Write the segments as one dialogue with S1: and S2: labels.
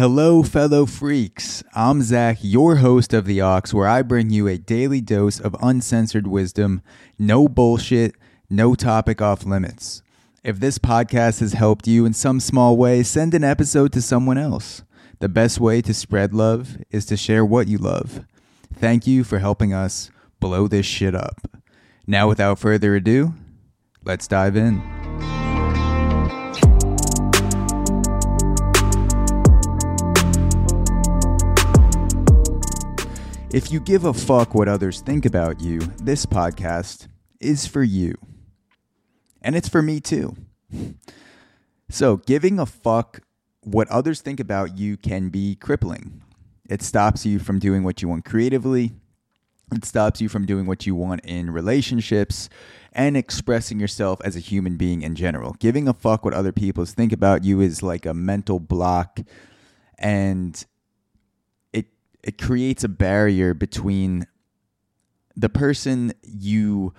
S1: Hello, fellow freaks. I'm Zach, your host of The Aux, where I bring you a daily dose of uncensored wisdom, no bullshit, no topic off limits. If this podcast has helped you in some small way, send an episode to someone else. The best way to spread love is to share what you love. Thank you for helping us blow this shit up. Now, without further ado, let's dive in. If you give a fuck what others think about you, this podcast is for you. And it's for me too. So, giving a fuck what others think about you can be crippling. It stops you from doing what you want creatively, it stops you from doing what you want in relationships and expressing yourself as a human being in general. Giving a fuck what other people think about you is like a mental block and it creates a barrier between the person you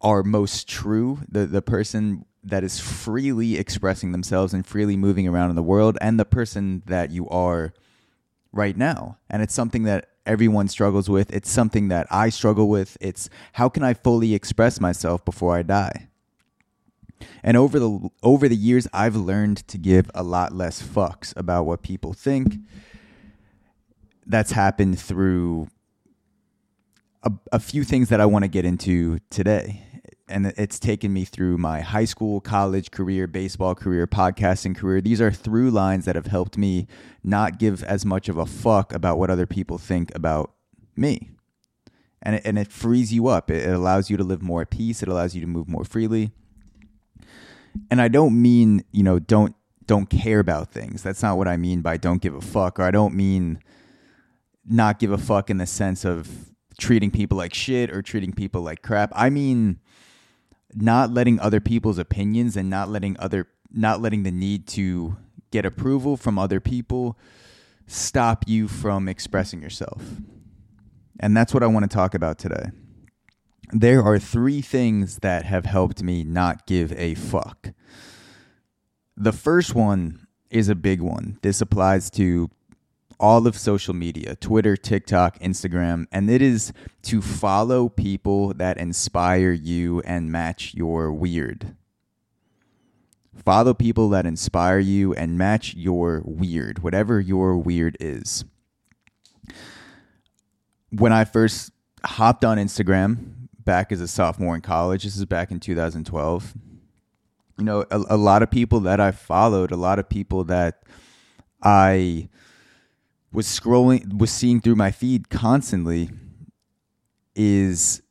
S1: are most true, the, the person that is freely expressing themselves and freely moving around in the world, and the person that you are right now. And it's something that everyone struggles with. It's something that I struggle with. It's how can I fully express myself before I die? And over the over the years I've learned to give a lot less fucks about what people think that's happened through a, a few things that I want to get into today. And it's taken me through my high school, college career, baseball career, podcasting career. These are through lines that have helped me not give as much of a fuck about what other people think about me. And it, and it frees you up. It allows you to live more at peace. It allows you to move more freely. And I don't mean, you know, don't don't care about things. That's not what I mean by don't give a fuck. Or I don't mean not give a fuck in the sense of treating people like shit or treating people like crap. I mean not letting other people's opinions and not letting other not letting the need to get approval from other people stop you from expressing yourself. And that's what I want to talk about today. There are three things that have helped me not give a fuck. The first one is a big one. This applies to all of social media Twitter, TikTok, Instagram, and it is to follow people that inspire you and match your weird. Follow people that inspire you and match your weird, whatever your weird is. When I first hopped on Instagram back as a sophomore in college, this is back in 2012. You know, a, a lot of people that I followed, a lot of people that I was scrolling was seeing through my feed constantly is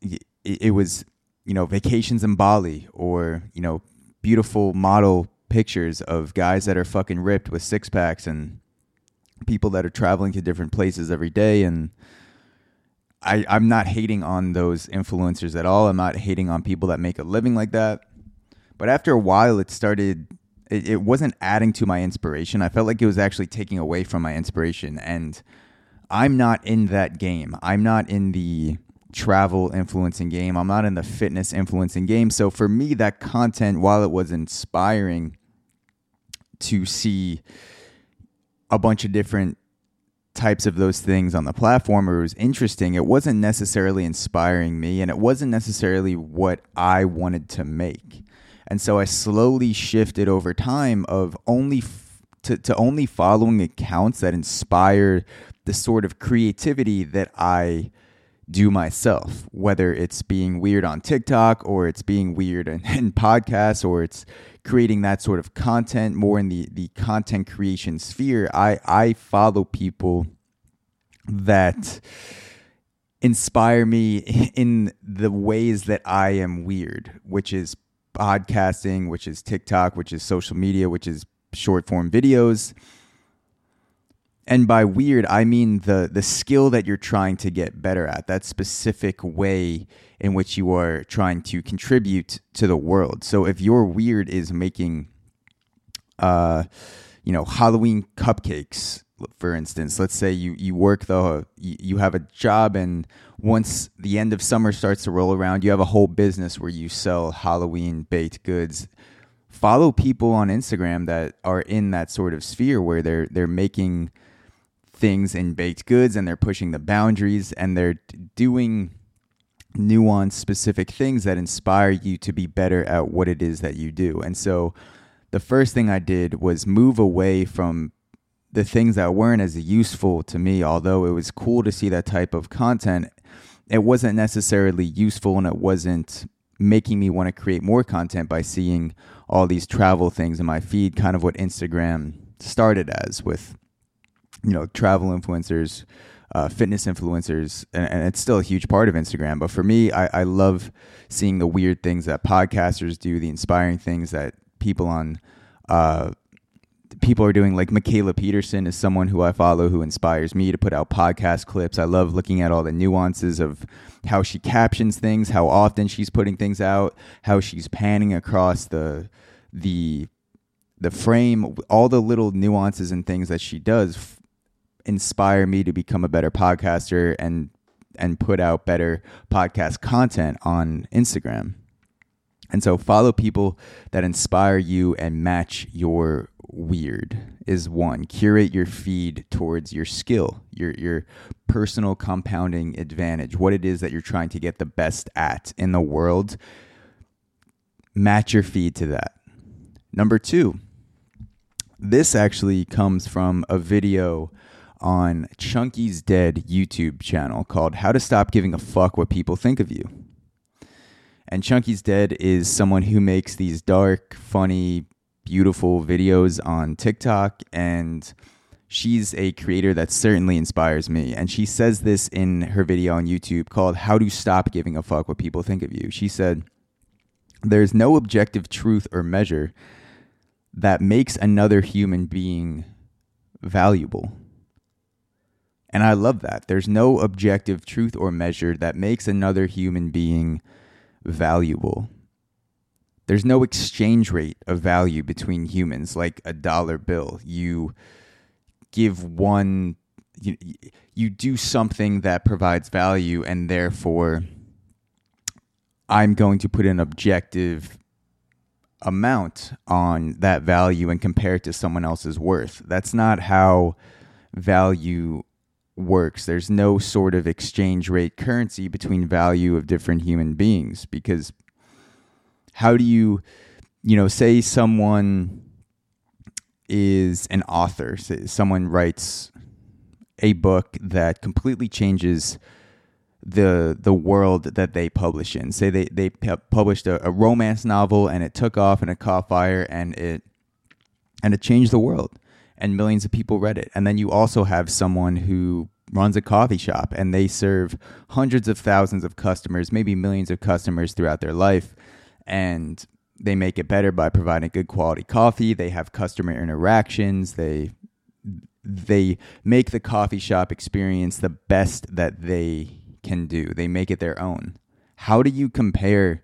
S1: it, was you know vacations in Bali or you know beautiful model pictures of guys that are fucking ripped with six packs and people that are traveling to different places every day and I, I'm not hating on those influencers at all. I'm not hating on people that make a living like that. But after a while, it started it, it wasn't adding to my inspiration. I felt like it was actually taking away from my inspiration. And I'm not in that game. I'm not in the travel influencing game. I'm not in the fitness influencing game. So for me, that content, while it was inspiring to see a bunch of different types of those things on the platform or it was interesting, it wasn't necessarily inspiring me and it wasn't necessarily what I wanted to make. And so I slowly shifted over time of only f- to, to only following accounts that inspire the sort of creativity that I do myself, whether it's being weird on TikTok or it's being weird in, in, podcasts or it's creating that sort of content more in the, the content creation sphere. I, I follow people that inspire me in the ways that I am weird, which is podcasting, which is TikTok, which is social media, which is short form videos. And by weird, I mean the the skill that you're trying to get better at, that specific way in which you are trying to contribute to the world. So if your weird is making uh you know, Halloween cupcakes for instance let's say you you work the you have a job and once the end of summer starts to roll around you have a whole business where you sell halloween baked goods follow people on Instagram that are in that sort of sphere where they're they're making things in baked goods and they're pushing the boundaries and they're doing nuanced specific things that inspire you to be better at what it is that you do. And so the first thing I did was move away from the things that weren't as useful to me, although it was cool to see that type of content. It wasn't necessarily useful and it wasn't making me want to create more content by seeing all these travel things in my feed, kind of what Instagram started as with, you know, travel influencers, uh, fitness influencers, and, and, it's still a huge part of Instagram. But for me, I, I love seeing the weird things that podcasters do, the inspiring things that people on uh, people are doing. Like Mikhaila Peterson is someone who I follow who inspires me to put out podcast clips. I love looking at all the nuances of how she captions things, how often she's putting things out, how she's panning across the the the frame, all the little nuances and things that she does f- inspire me to become a better podcaster and and put out better podcast content on Instagram. And so follow people that inspire you and match your weird is one. Curate your feed towards your skill, your your personal compounding advantage, what it is that you're trying to get the best at in the world. Match your feed to that. Number 2. This actually comes from a video on Chunky's Dead YouTube channel called How to Stop Giving a Fuck What People Think of You. And Chunky's Dead is someone who makes these dark, funny, beautiful videos on TikTok. And she's a creator that certainly inspires me. And she says this in her video on YouTube called How to Stop Giving a Fuck What People Think of You. She said, There's no objective truth or measure that makes another human being valuable. And I love that. There's no objective truth or measure that makes another human being valuable. There's no exchange rate of value between humans like a dollar bill. You give one you, you do something that provides value and therefore I'm going to put an objective amount on that value and compare it to someone else's worth. That's not how value works. There's no sort of exchange rate currency between value of different human beings because how do you, you know, say someone is an author, say someone writes a book that completely changes the the world that they publish in. Say they they published a, a romance novel and it took off and it caught fire and it and it changed the world and millions of people read it. And then you also have someone who runs a coffee shop and they serve hundreds of thousands of customers, maybe millions of customers throughout their life. And they make it better by providing good quality coffee. They have customer interactions. They they make the coffee shop experience the best that they can do. They make it their own. How do you compare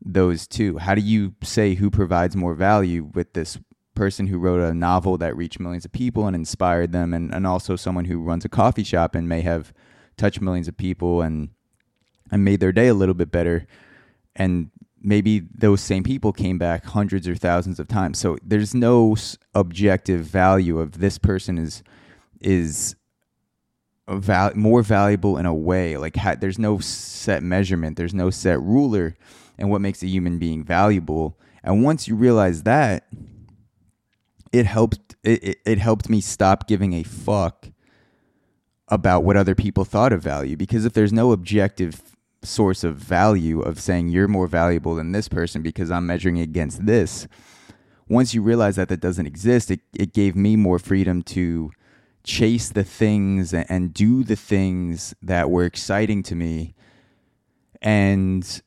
S1: those two? How do you say who provides more value with this person who wrote a novel that reached millions of people and inspired them, and, and also someone who runs a coffee shop and may have touched millions of people and and made their day a little bit better. And maybe those same people came back hundreds or thousands of times. So there's no objective value of this person is is val- more valuable in a way. Like ha- there's no set measurement, there's no set ruler, and what makes a human being valuable. And once you realize that, it helped it, it, it helped me stop giving a fuck about what other people thought of value because if there's no objective source of value of saying you're more valuable than this person because I'm measuring against this. Once you realize that that doesn't exist it, it gave me more freedom to chase the things and, do the things that were exciting to me and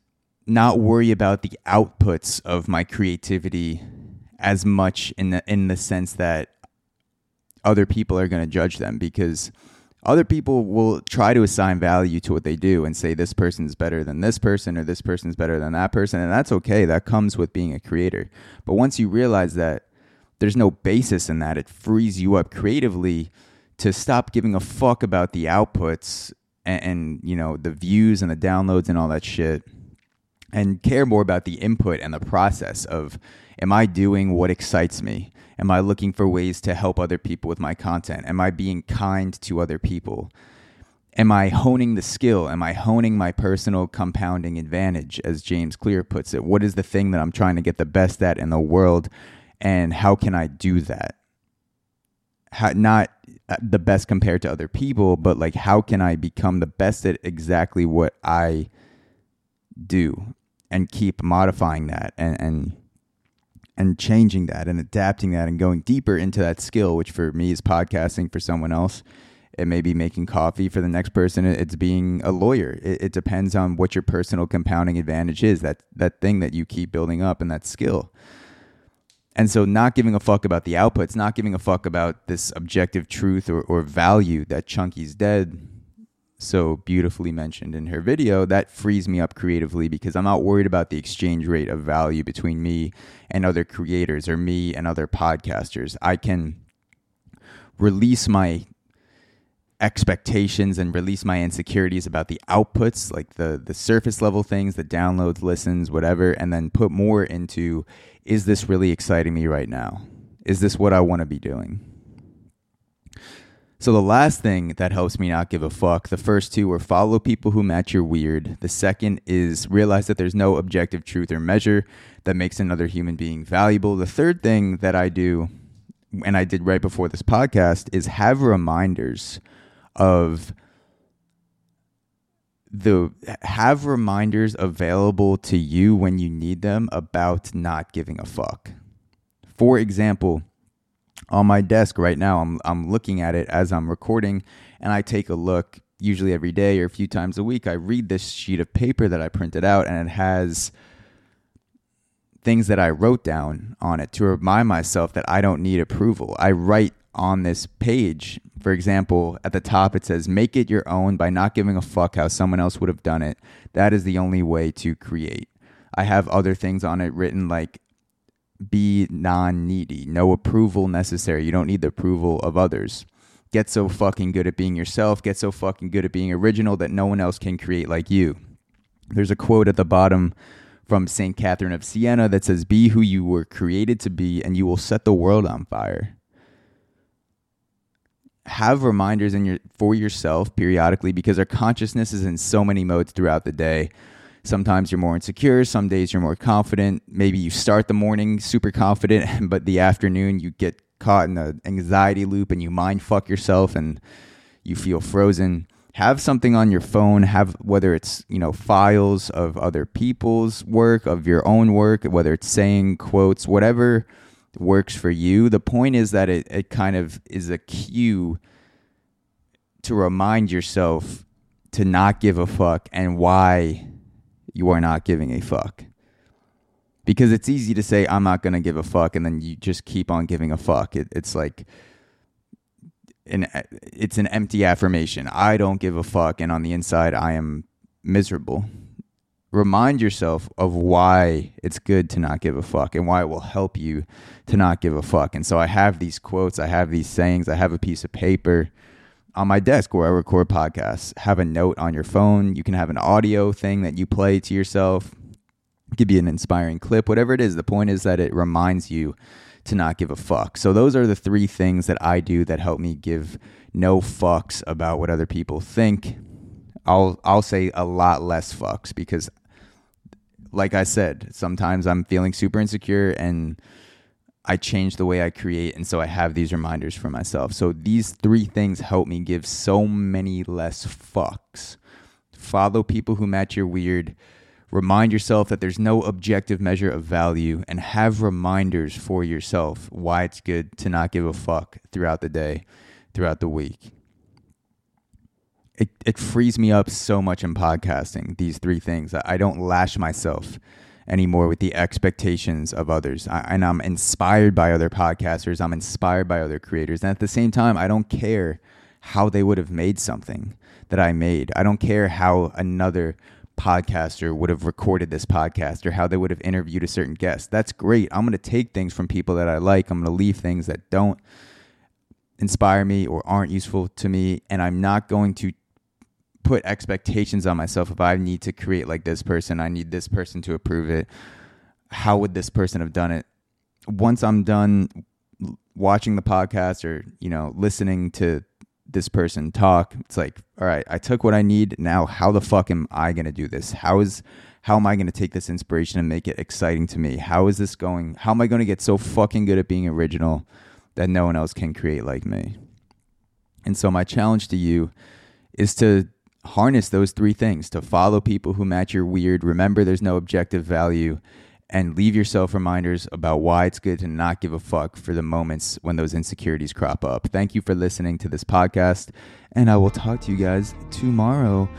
S1: not worry about the outputs of my creativity as much in the in the sense that other people are going to judge them because other people will try to assign value to what they do and say this person's better than this person or this person's better than that person and that's okay that comes with being a creator but once you realize that there's no basis in that it frees you up creatively to stop giving a fuck about the outputs and, and you know the views and the downloads and all that shit and care more about the input and the process of am I doing what excites me? Am I looking for ways to help other people with my content? Am I being kind to other people? Am I honing the skill? Am I honing my personal compounding advantage, as James Clear puts it? What is the thing that I'm trying to get the best at in the world? And how can I do that? How, not uh, the best compared to other people, but like, how can I become the best at exactly what I do and keep modifying that and, and and changing that and adapting that and going deeper into that skill, which for me is podcasting, for someone else, it may be making coffee. For the next person, it's being a lawyer. It, it depends on what your personal compounding advantage is, that, that thing that you keep building up and that skill. And so, not giving a fuck about the outputs, not giving a fuck about this objective truth or, or value that Chunky's dead so beautifully mentioned in her video, that frees me up creatively because I'm not worried about the exchange rate of value between me and other creators or me and other podcasters. I can release my expectations and release my insecurities about the outputs, like the the surface level things, the downloads, listens, whatever, and then put more into is this really exciting me right now? Is this what I want to be doing? So the last thing that helps me not give a fuck, the first two were follow people who match your weird. The second is realize that there's no objective truth or measure that makes another human being valuable. The third thing that I do, and I did right before this podcast, is have reminders of the have reminders available to you when you need them about not giving a fuck. For example, on my desk right now. I'm I'm looking at it as I'm recording and I take a look usually every day or a few times a week. I read this sheet of paper that I printed out and it has things that I wrote down on it to remind myself that I don't need approval. I write on this page, for example, at the top it says, Make it your own by not giving a fuck how someone else would have done it. That is the only way to create. I have other things on it written like, be non needy. No approval necessary. You don't need the approval of others. Get so fucking good at being yourself. Get so fucking good at being original that no one else can create like you. There's a quote at the bottom from St. Catherine of Siena that says, Be who you were created to be, and you will set the world on fire. Have reminders in your for yourself periodically because our consciousness is in so many modes throughout the day Sometimes you're more insecure. Some days you're more confident. Maybe you start the morning super confident, but the afternoon you get caught in an anxiety loop and you mind fuck yourself and you feel frozen. Have something on your phone. Have whether it's you know files of other people's work, of your own work, whether it's saying quotes, whatever works for you. The point is that it, it kind of is a cue to remind yourself to not give a fuck and why you are not giving a fuck. Because it's easy to say, I'm not going to give a fuck, and then you just keep on giving a fuck. It, it's like, an, it's an empty affirmation. I don't give a fuck, and on the inside, I am miserable. Remind yourself of why it's good to not give a fuck and why it will help you to not give a fuck. And so I have these quotes, I have these sayings, I have a piece of paper on my desk where I record podcasts. Have a note on your phone. You can have an audio thing that you play to yourself. It could be an inspiring clip, whatever it is. The point is that it reminds you to not give a fuck. So those are the three things that I do that help me give no fucks about what other people think. I'll I'll say a lot less fucks because like I said, sometimes I'm feeling super insecure and I change the way I create. And so I have these reminders for myself. So these three things help me give so many less fucks. Follow people who match your weird. Remind yourself that there's no objective measure of value and have reminders for yourself why it's good to not give a fuck throughout the day, throughout the week. It, it frees me up so much in podcasting, these three things. I don't lash myself anymore with the expectations of others. I, and I'm inspired by other podcasters, I'm inspired by other creators. And at the same time, I don't care how they would have made something that I made. I don't care how another podcaster would have recorded this podcast or how they would have interviewed a certain guest. That's great. I'm going to take things from people that I like. I'm going to leave things that don't inspire me or aren't useful to me. And I'm not going to put expectations on myself. If I need to create like this person, I need this person to approve it. How would this person have done it? Once I'm done watching the podcast or, you know, listening to this person talk, it's like, all right, I took what I need. Now, how the fuck am I going to do this? How is how am I going to take this inspiration and make it exciting to me? How is this going? How am I going to get so fucking good at being original that no one else can create like me? And so my challenge to you is to harness those three things to follow people who match your weird, remember there's no objective value, and leave yourself reminders about why it's good to not give a fuck for the moments when those insecurities crop up. Thank you for listening to this podcast, and I will talk to you guys tomorrow.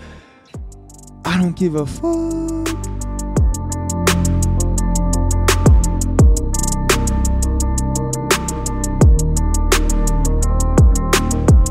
S1: I don't give a fuck.